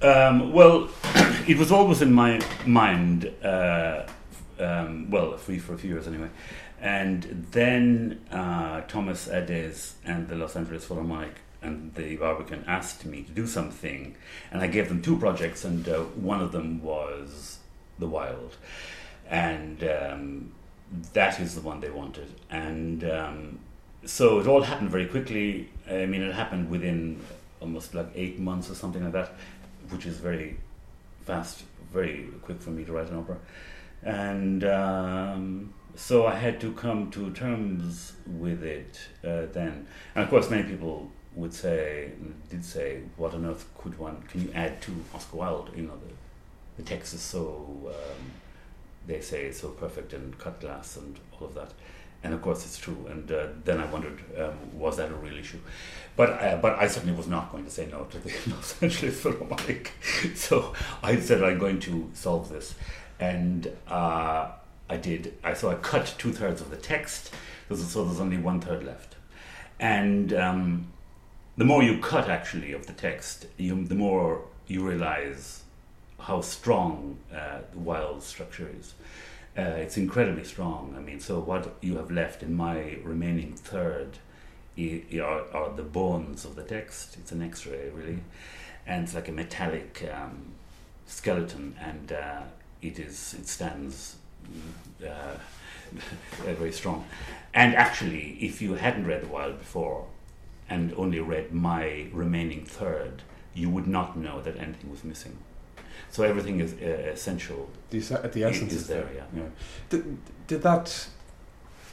Um, well, it was always in my mind. Uh, um, well, for, for a few years anyway. And then uh, Thomas Adès and the Los Angeles Philharmonic and the Barbican asked me to do something, and I gave them two projects, and uh, one of them was The Wilde, and um, that is the one they wanted. And um, so it all happened very quickly. I mean, it happened within almost like eight months or something like that, which is very fast, very quick for me to write an opera. And um, so I had to come to terms with it uh, then. And of course, many people would say, did say, what on earth could one, can you add to Oscar Wilde? You know, the, the text is so, um, they say, so perfect and cut glass and all of that. And of course, it's true. And uh, then I wondered, um, was that a real issue? But uh, but I certainly was not going to say no to the Los Angeles Philharmonic. so I said I'm going to solve this, and uh, I did. I so I cut two thirds of the text, so there's only one third left, and um, the more you cut actually of the text, you, the more you realize how strong uh, the Wilde structure is. Uh, it's incredibly strong. I mean, so what you have left in my remaining third are, are the bones of the text. It's an X-ray, really, and it's like a metallic um, skeleton, and uh, it is it stands uh, very strong. And actually, if you hadn't read The Wilde before and only read my remaining third, you would not know that anything was missing. So everything is uh, essential. The, the essence is, is there. there. Yeah. yeah. Did, did that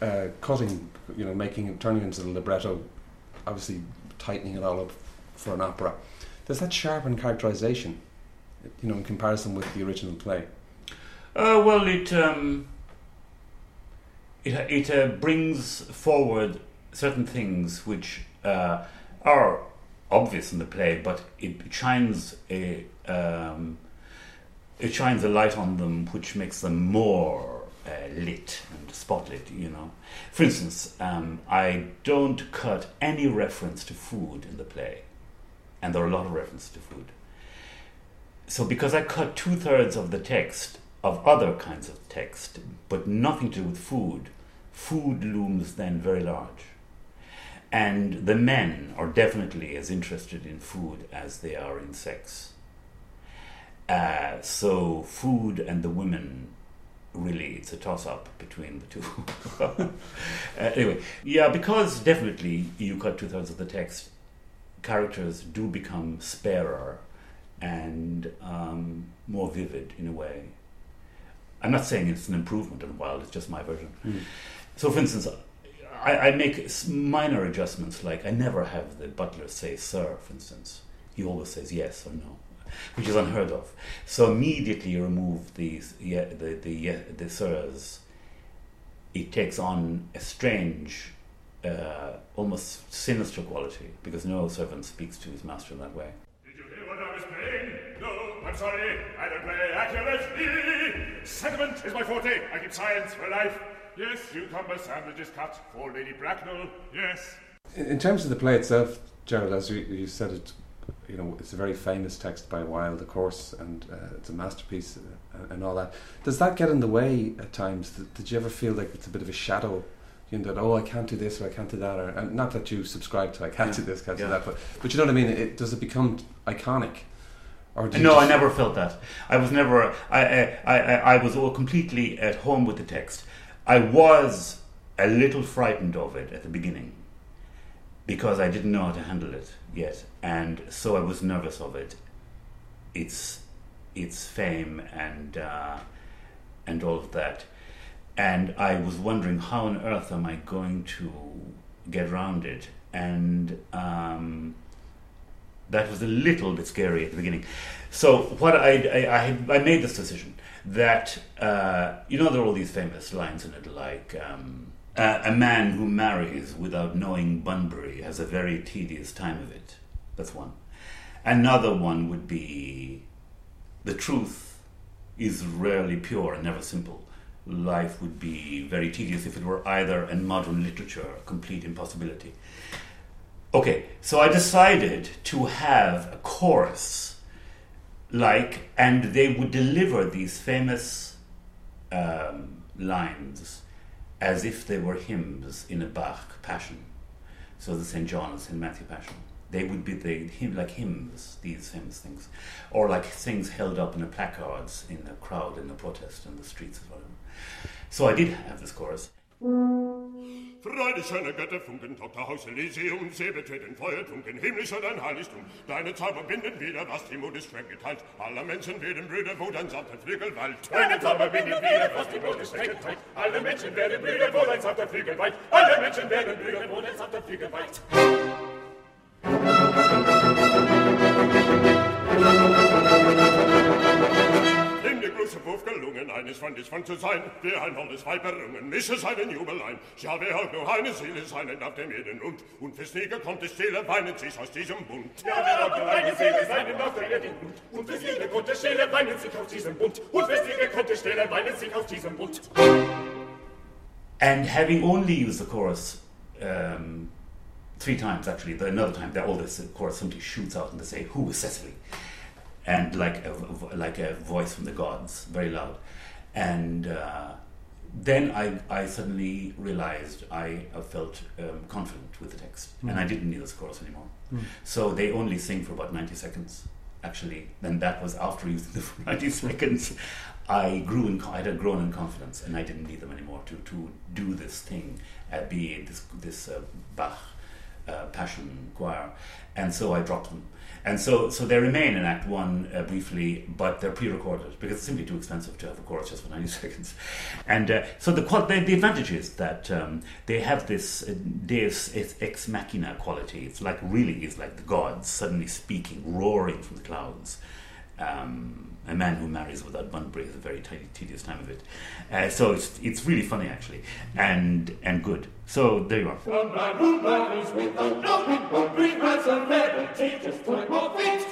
uh, cutting, you know, making it turning into the libretto, obviously tightening it all up for an opera, does that sharpen characterization, you know, in comparison with the original play? Uh, well, it um, it it uh, brings forward certain things which uh, are obvious in the play, but it shines a um, it shines a light on them which makes them more uh, lit and spotlit. You know, for instance, um, I don't cut any reference to food in the play, and there are a lot of references to food. So, because I cut two thirds of the text of other kinds of text, but nothing to do with food, food looms then very large. And the men are definitely as interested in food as they are in sex. Uh, so, food and the women really, it's a toss up between the two. uh, anyway, yeah, because definitely you cut two thirds of the text, characters do become sparer and um, more vivid in a way. I'm not saying it's an improvement on Wilde, it's just my version. Mm. So, for instance, I, I, make minor adjustments, like I never have the butler say sir, for instance. He always says yes or no, which is unheard of. So, immediately you remove these, yeah, the, the, yeah, the sirs, it takes on a strange, uh, almost sinister quality, because no servant speaks to his master in that way. Did you hear what I was playing? No, I'm sorry, I don't play accurately. Sentiment is my forte. I keep science for life. Yes, cucumber sandwiches cut for Lady Bracknell. Yes. In terms of the play itself, Gerald, as you, you said, it you know it's a very famous text by Wilde, of course, and uh, it's a masterpiece uh, and all that. Does that get in the way at times? Did you ever feel like it's a bit of a shadow? You know that oh I can't do this or I can't do that or and not that you subscribe to I can't yeah. do this can't yeah. do that but but you know what I mean it, does it become iconic or no, I never felt that. I was never. I, I, I, I was all completely at home with the text. I was a little frightened of it at the beginning because I didn't know how to handle it yet, and so I was nervous of it. Its its fame and uh, and all of that, and I was wondering how on earth am I going to get around it, and. Um, that was a little bit scary at the beginning. So what I I, I, I made this decision that uh, you know there are all these famous lines in it like um, a man who marries without knowing Bunbury has a very tedious time of it. That's one. Another one would be the truth is rarely pure and never simple. Life would be very tedious if it were either in modern literature a complete impossibility. Okay, so I decided to have a chorus like, and they would deliver these famous um, lines as if they were hymns in a Bach passion. So the St. John's and Matthew Passion. They would be the hymn, like hymns, these hymns things, or like things held up in the placards in the crowd in the protest in the streets as well. So I did have this chorus. Freude, schöne Götter, Funken, Tochterhaus Elysium, See betreten Feuertunken, himmlischer dein Heiligtum. Deine Zauber binden wieder, was die Mut ist streng geteilt. Aller Menschen werden Brüder, wo dein sanfter Flügel weilt. Deine Zauber binden wieder, was die Mut ist streng geteilt. Alle Menschen werden Brüder, wo dein sanfter Flügel weilt. Alle Menschen werden Brüder, wo dein sanfter Flügel weilt. Der Wurf gelungen, eines Freundes von zu sein, der ein holdes Weib errungen, mische seinen Jubel ein. Ja, wer auch nur eine Seele seinen auf dem Erden und, und fürs nie gekonnte Stille weinen sich aus diesem Bund. Ja, wer auch nur eine Seele seinen auf der Erden und, und fürs nie gekonnte Stille weinen sich aus diesem Bund. Und fürs nie gekonnte Stille weinen sich aus diesem Bund. And having only used the chorus um, three times, actually, the, another time, the oldest chorus simply shoots out and they say, Who is Cecily? And like a, like a voice from the gods, very loud. And uh, then I, I suddenly realized I felt um, confident with the text, and I didn't need this chorus anymore. So they only sing for about 90 seconds, actually. Then that was after using them for 90 seconds. I grew in, I had grown in confidence, and I didn't need them anymore to, to do this thing, uh, be this, this uh, Bach uh, Passion choir. And so I dropped them. And so, so they remain in Act One uh, briefly, but they're pre-recorded because it's simply too expensive to have a chorus just for 90 seconds. And uh, so the, the the advantage is that um, they have this uh, Deus ex machina quality. It's like really is like the gods suddenly speaking, roaring from the clouds. Um, a man who marries without Bunbury is a very tedi- tedious time of it. Uh, so it's it's really funny actually, and and good. So there you are. From my room, bodies with a note, three months of meditate, just more feet.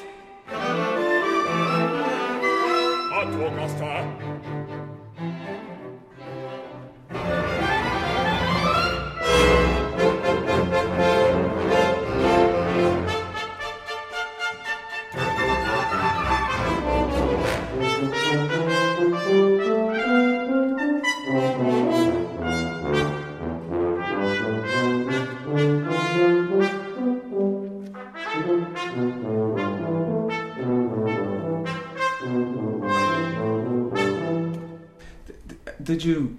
Otto Augusta. Did you,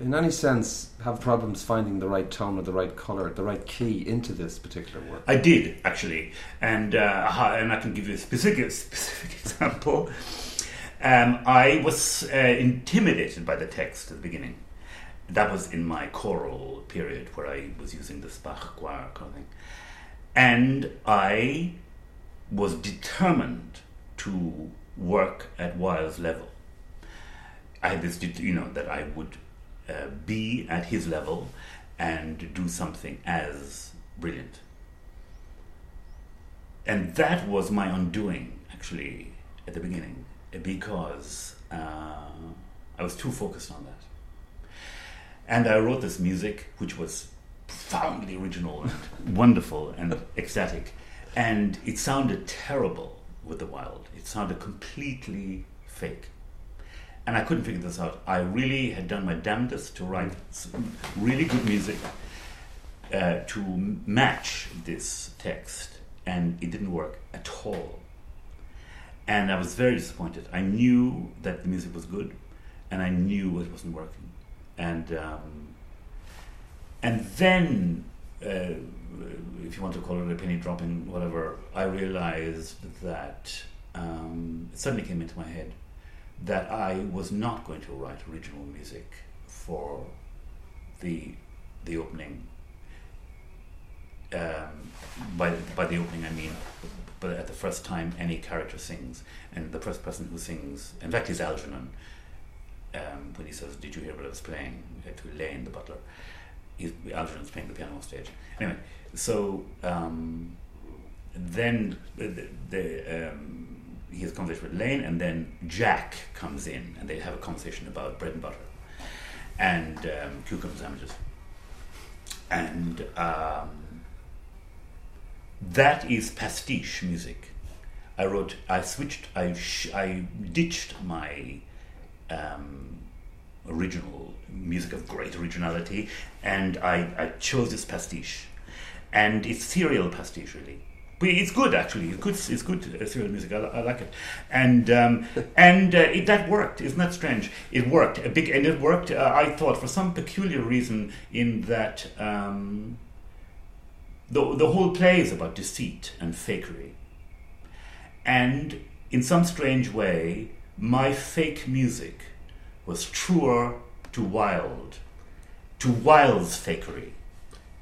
in any sense, have problems finding the right tone or the right color, the right key into this particular work? I did actually, and uh, and I can give you a specific specific example. Um, I was uh, intimidated by the text at the beginning. That was in my choral period where I was using the Bach choir kind of thing, and I was determined to work at Wilde's level. I had this, you know, that I would uh, be at his level and do something as brilliant. And that was my undoing, actually, at the beginning, because uh, I was too focused on that. And I wrote this music, which was profoundly original and wonderful and ecstatic. And it sounded terrible with the Wilde. It sounded completely fake and I couldn't figure this out. I really had done my damnedest to write really good music uh, to match this text, and it didn't work at all. And I was very disappointed. I knew that the music was good, and I knew it wasn't working. And um, and then, uh, if you want to call it a penny dropping, whatever, I realized that um, it suddenly came into my head that I was not going to write original music for the the opening. Um, by by the opening, I mean, but at the first time any character sings, and the first person who sings, in fact, is Algernon. Um, when he says, "Did you hear what I was playing?" to Lane, the butler, he's, Algernon's playing the piano on stage. Anyway, so um, then the, the um, he has a conversation with Lane, and then Jack comes in, and they have a conversation about bread and butter and um, cucumber sandwiches. And um, that is pastiche music. I wrote, I switched, I, sh- I ditched my um, original music of great originality, and I, I chose this pastiche, and it's serial pastiche really. But it's good actually. It's good. It's good uh, serial music. I, I like it, and um, and uh, it, that worked. Isn't that strange? It worked. A big and it worked. Uh, I thought for some peculiar reason in that um, the the whole play is about deceit and fakery, and in some strange way, my fake music was truer to Wilde, to Wilde's fakery,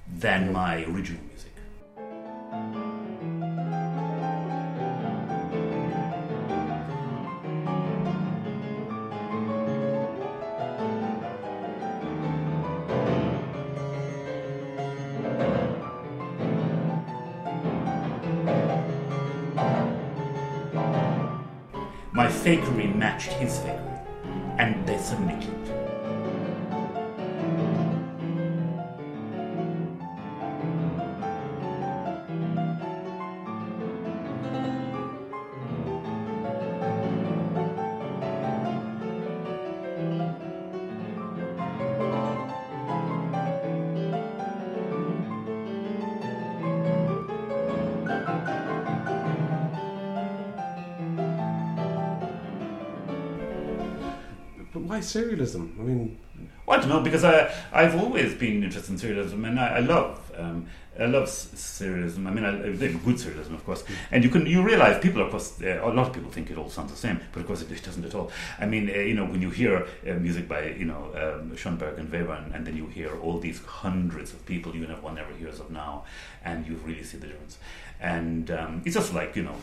than my original music. Fakery matched his fakery, and they suddenly why serialism? I mean, Well, I don't know because I I've always been interested in serialism and I, I love I love serialism. I mean, I, good serialism, of course. And you can you realize people, of course, uh, a lot of people think it all sounds the same, but of course it, doesn't at all. I mean, uh, you know, when you hear uh, music by you know um, Schoenberg and Webern, and then you hear all these hundreds of people you never one never hears of now, and you really see the difference. And um, it's just like you know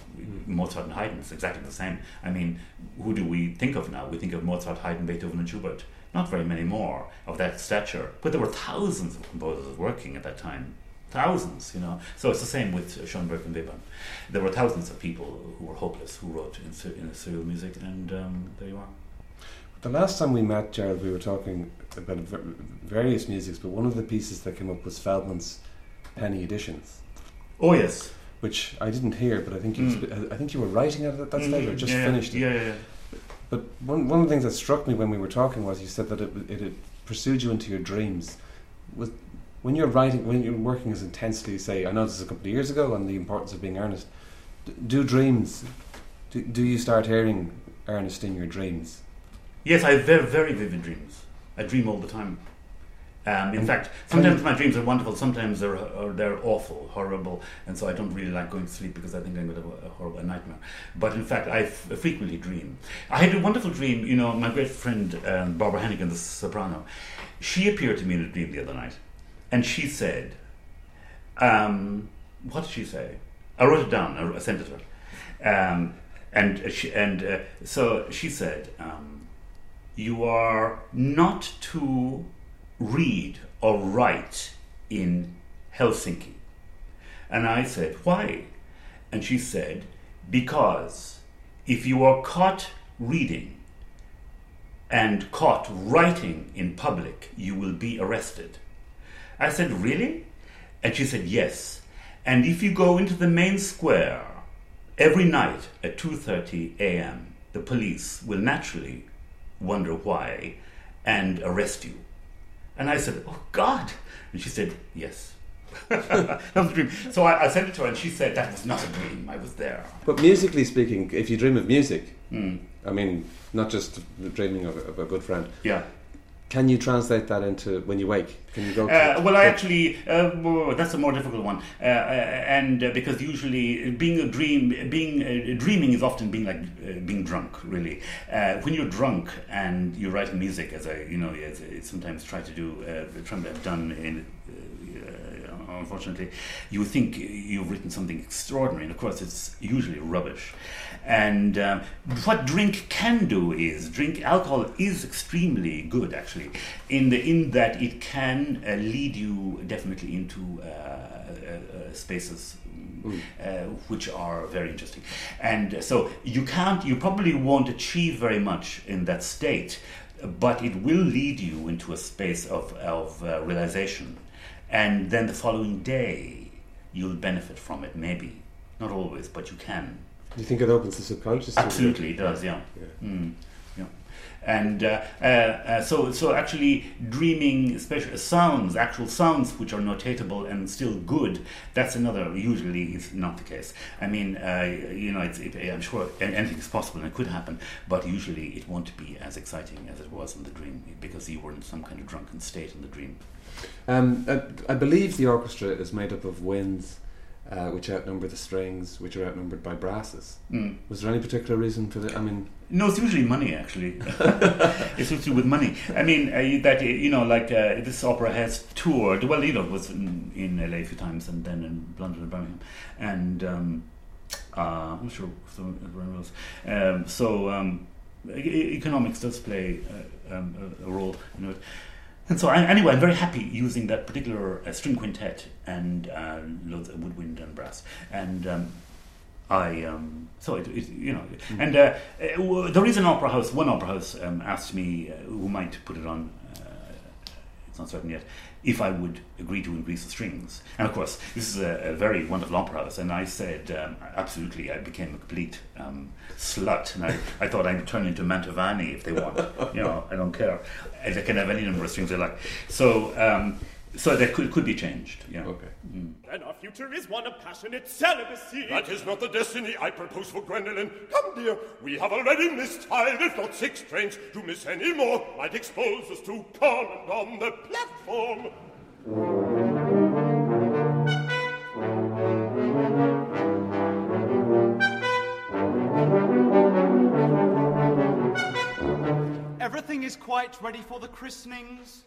Mozart and Haydn. It's exactly the same. I mean, who do we think of now? We think of Mozart, Haydn, Beethoven, and Schubert. Not very many more of that stature, but there were thousands of composers working at that time. Thousands, you know. So it's the same with Schoenberg and Webern. There were thousands of people who were hopeless who wrote in, in serial music, and um, there you are. the last time we met, Gerald, we were talking about various musics, but one of the pieces that came up was Feldman's Penny Editions, Oh yes, which I didn't hear, but I think you, Mm. I think you were writing it at that stage, or just yeah, finished it. Yeah, yeah, yeah. But one, one of the things that struck me when we were talking was you said that it, it, it pursued you into your dreams. Was when you're writing, when you're working as intensely, say, I know this is a couple of years ago, on the importance of being earnest. d- Do dreams? Do, do you start hearing earnest in your dreams? Yes, I have very, very vivid dreams. I dream all the time. Um, in And fact, sometimes my dreams are wonderful, sometimes they're or they're awful, horrible, and so I don't really like going to sleep because I think I'm going to have a horrible nightmare. But in fact, I f- frequently dream. I had a wonderful dream. You know, my great friend um, Barbara Hannigan, the soprano, she appeared to me in a dream the other night, and she said, um, "What did she say?" I wrote it down. I, sent it to her, um, and she, and uh, so she said. Um, you are not to read or write in Helsinki. And I said, Why? And she said, Because if you are caught reading and caught writing in public, you will be arrested. I said, Really? And she said, Yes. And if you go into the main square every night at 2:30 a.m., the police will naturally wonder why and arrest you. And I said, Oh God. And she said, Yes. that was a dream. So I, I sent it to her and she said, That was not a dream. I was there. But musically speaking, if you dream of music, Mm. I mean, not just dreaming of, of a good friend, Yeah. Can you translate that into when you wake? Can you go? Uh, well, I actually uh, that's a more difficult one, uh, uh, and uh, because usually being a dream, being uh, dreaming is often being like uh, being drunk. Really, uh, when you're drunk and you're writing music, as I you know, as I sometimes try to do, uh, try to have done in. Uh, unfortunately, you think you've written something extraordinary, and of course, it's usually rubbish. And um, what drink can do is drink alcohol is extremely good, actually, in the in that it can uh, lead you definitely into uh, uh, uh, spaces uh, which are very interesting. And so you can't, you probably won't achieve very much in that state, but it will lead you into a space of, of uh, realization. And then the following day, you'll benefit from it, maybe. Not always, but you can. Do you think it opens the subconscious? Absolutely, it does. Yeah. Yeah. Mm, yeah. And uh, uh, uh, so, so actually, dreaming, special sounds, actual sounds which are notatable and still good. That's another. Usually, is not the case. I mean, uh, you know, it's, it, I'm sure anything is possible and it could happen, but usually it won't be as exciting as it was in the dream because you were in some kind of drunken state in the dream. Um, I, I believe the orchestra is made up of winds, uh, which outnumber the strings, which are outnumbered by brasses. Mm. Was there any particular reason for that? I mean, No, it's usually money. Actually, it's usually with money. I mean, uh, that you know, like uh, this opera has toured. Well, you know, it was in, in LA a few times, and then in London and Birmingham, and um, uh, I'm not sure everyone else. Um, so um, economics does play uh, um, a, a role in it. And so, I, anyway, I'm very happy using that particular uh, string quintet and uh, loads of woodwind and brass. And um, I, um, so it, it, you know, and uh, w- there is an opera house. One opera house um, asked me, uh, who might put it on. Uh, it's not certain yet. If I would agree to increase the strings, and of course, this is a, a very wonderful opera house, and I said um, absolutely. I became a complete um, slut, and I, I thought I'd turn into Mantovani if they want. you know, I don't care. I they can have any number of strings they like. So, um, so that could could be changed. Yeah. okay. Mm. Then our future is one of passionate celibacy. That is not the destiny I propose for Gwendolen. Come, dear, we have already missed five, if not six trains. To miss any more might expose us to comment on the platform. Everything is quite ready for the christenings.